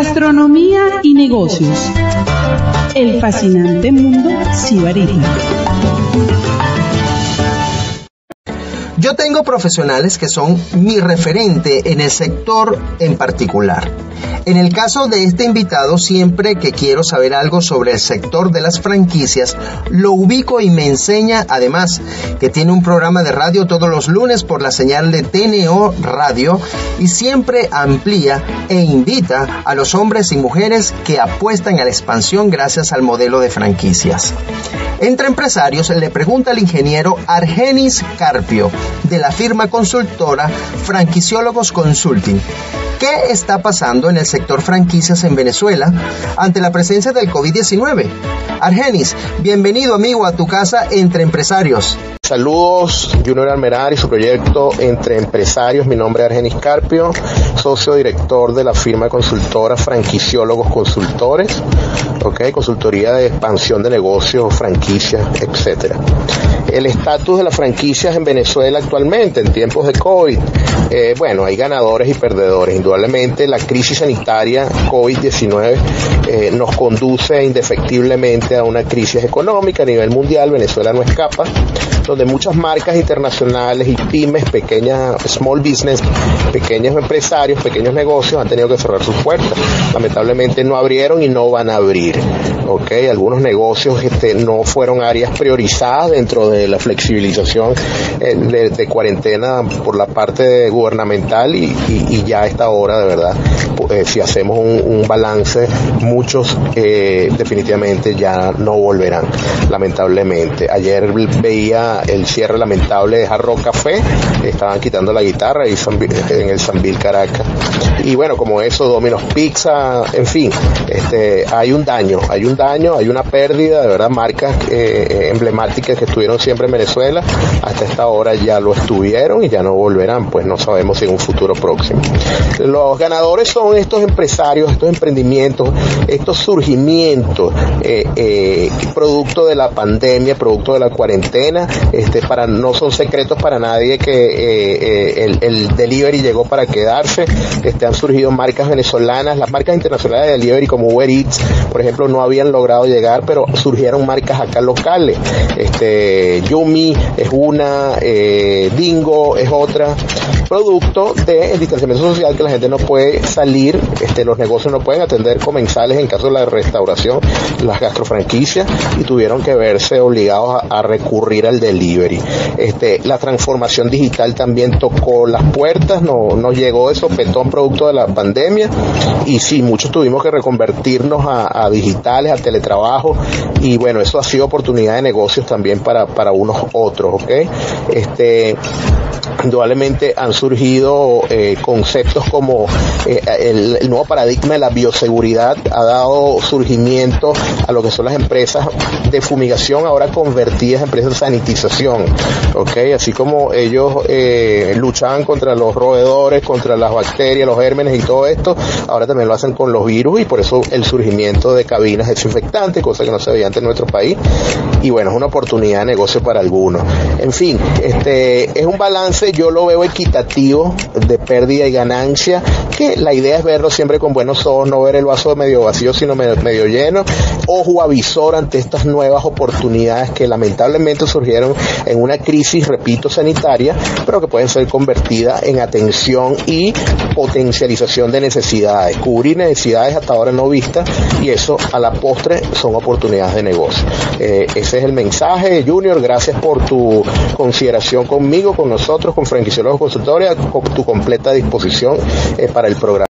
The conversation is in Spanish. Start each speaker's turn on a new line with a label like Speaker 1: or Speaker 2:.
Speaker 1: Gastronomía y negocios. El fascinante mundo sibarita.
Speaker 2: Yo tengo profesionales que son mi referente en el sector en particular. En el caso de este invitado, siempre que quiero saber algo sobre el sector de las franquicias, lo ubico y me enseña además que tiene un programa de radio todos los lunes por la señal de TNO Radio y siempre amplía e invita a los hombres y mujeres que apuestan a la expansión gracias al modelo de franquicias. Entre empresarios le pregunta al ingeniero Argenis Carpio de la firma consultora Franquiciólogos Consulting ¿Qué está pasando en el sector franquicias en Venezuela ante la presencia del COVID-19? Argenis, bienvenido amigo a tu casa entre empresarios.
Speaker 3: Saludos, Junior Almerar y su proyecto Entre Empresarios. Mi nombre es Argenis Carpio, socio director de la firma consultora Franquiciólogos Consultores, ok, consultoría de expansión de negocios, franquicias, etcétera. El estatus de las franquicias en Venezuela actualmente, en tiempos de COVID, eh, bueno, hay ganadores y perdedores. Indudablemente la crisis sanitaria COVID-19 eh, nos conduce indefectiblemente a una crisis económica a nivel mundial. Venezuela no escapa donde muchas marcas internacionales y pymes, pequeñas, small business, pequeños empresarios, pequeños negocios han tenido que cerrar sus puertas. Lamentablemente no abrieron y no van a abrir. ¿okay? Algunos negocios este, no fueron áreas priorizadas dentro de la flexibilización eh, de, cuarentena por la parte gubernamental y, ya a esta hora de verdad, eh, si hacemos un, balance, muchos eh, definitivamente ya no volverán, lamentablemente. Ayer veía el cierre lamentable de Jarro Café, estaban quitando la guitarra y en el Sanvil Caracas. Y bueno, como eso, Domino's Pizza, en fin, este, hay un daño, hay un daño, hay una pérdida, de verdad, marcas emblemáticas que estuvieron siempre en Venezuela, hasta esta hora ya lo estuvieron y ya no volverán, pues no sabemos si en un futuro próximo. Los ganadores son estos empresarios, estos emprendimientos, estos surgimientos, eh, eh, producto de la pandemia, producto de la cuarentena, este, para, no son secretos para nadie que eh, eh, el, delivery llegó para quedarse, este, han surgido marcas venezolanas, las marcas internacionales de delivery como Uber Eats, por ejemplo, no habían logrado llegar, pero surgieron marcas acá locales, este, Yumi es una, eh, Dingo es otra, producto del distanciamiento social que la gente no puede salir, este, los negocios no pueden atender comensales en caso de la restauración, las gastrofranquicias y tuvieron que verse obligados a, recurrir al delivery. Este, la transformación digital también tocó las puertas, no, nos llegó de sopetón producto de la pandemia y sí, muchos tuvimos que reconvertirnos a, digitales, a teletrabajo y bueno, eso ha sido oportunidad de negocios también para unos otros, ¿ok? Este, indudablemente han surgido eh, conceptos como eh, el, nuevo paradigma de la bioseguridad ha dado surgimiento a lo que son las empresas de fumigación ahora convertidas en empresas de sanitización, ¿ok? Así como ellos eh, luchaban contra los roedores, contra las bacterias, los gérmenes y todo esto, ahora también lo hacen con los virus y por eso el surgimiento de cabinas desinfectantes, cosa que no se veía antes en nuestro país. Y bueno, es una oportunidad de negocio para algunos. En fin, este es un balance, yo lo veo equitativo de pérdida y ganancia, que la idea es verlo siempre con buenos ojos, no ver el vaso medio vacío, sino medio, lleno. Ojo avisor ante estas nuevas oportunidades que lamentablemente surgieron en una crisis, repito, sanitaria, pero que pueden ser convertidas en atención y potencialización de necesidades, cubrir necesidades hasta ahora no vistas y eso a la postre son oportunidades de negocio. Eh, ese es el mensaje, Junior, gracias por tu consideración conmigo, con nosotros, con Franquiciólogos Consultoria, con tu completa disposición eh, para el programa.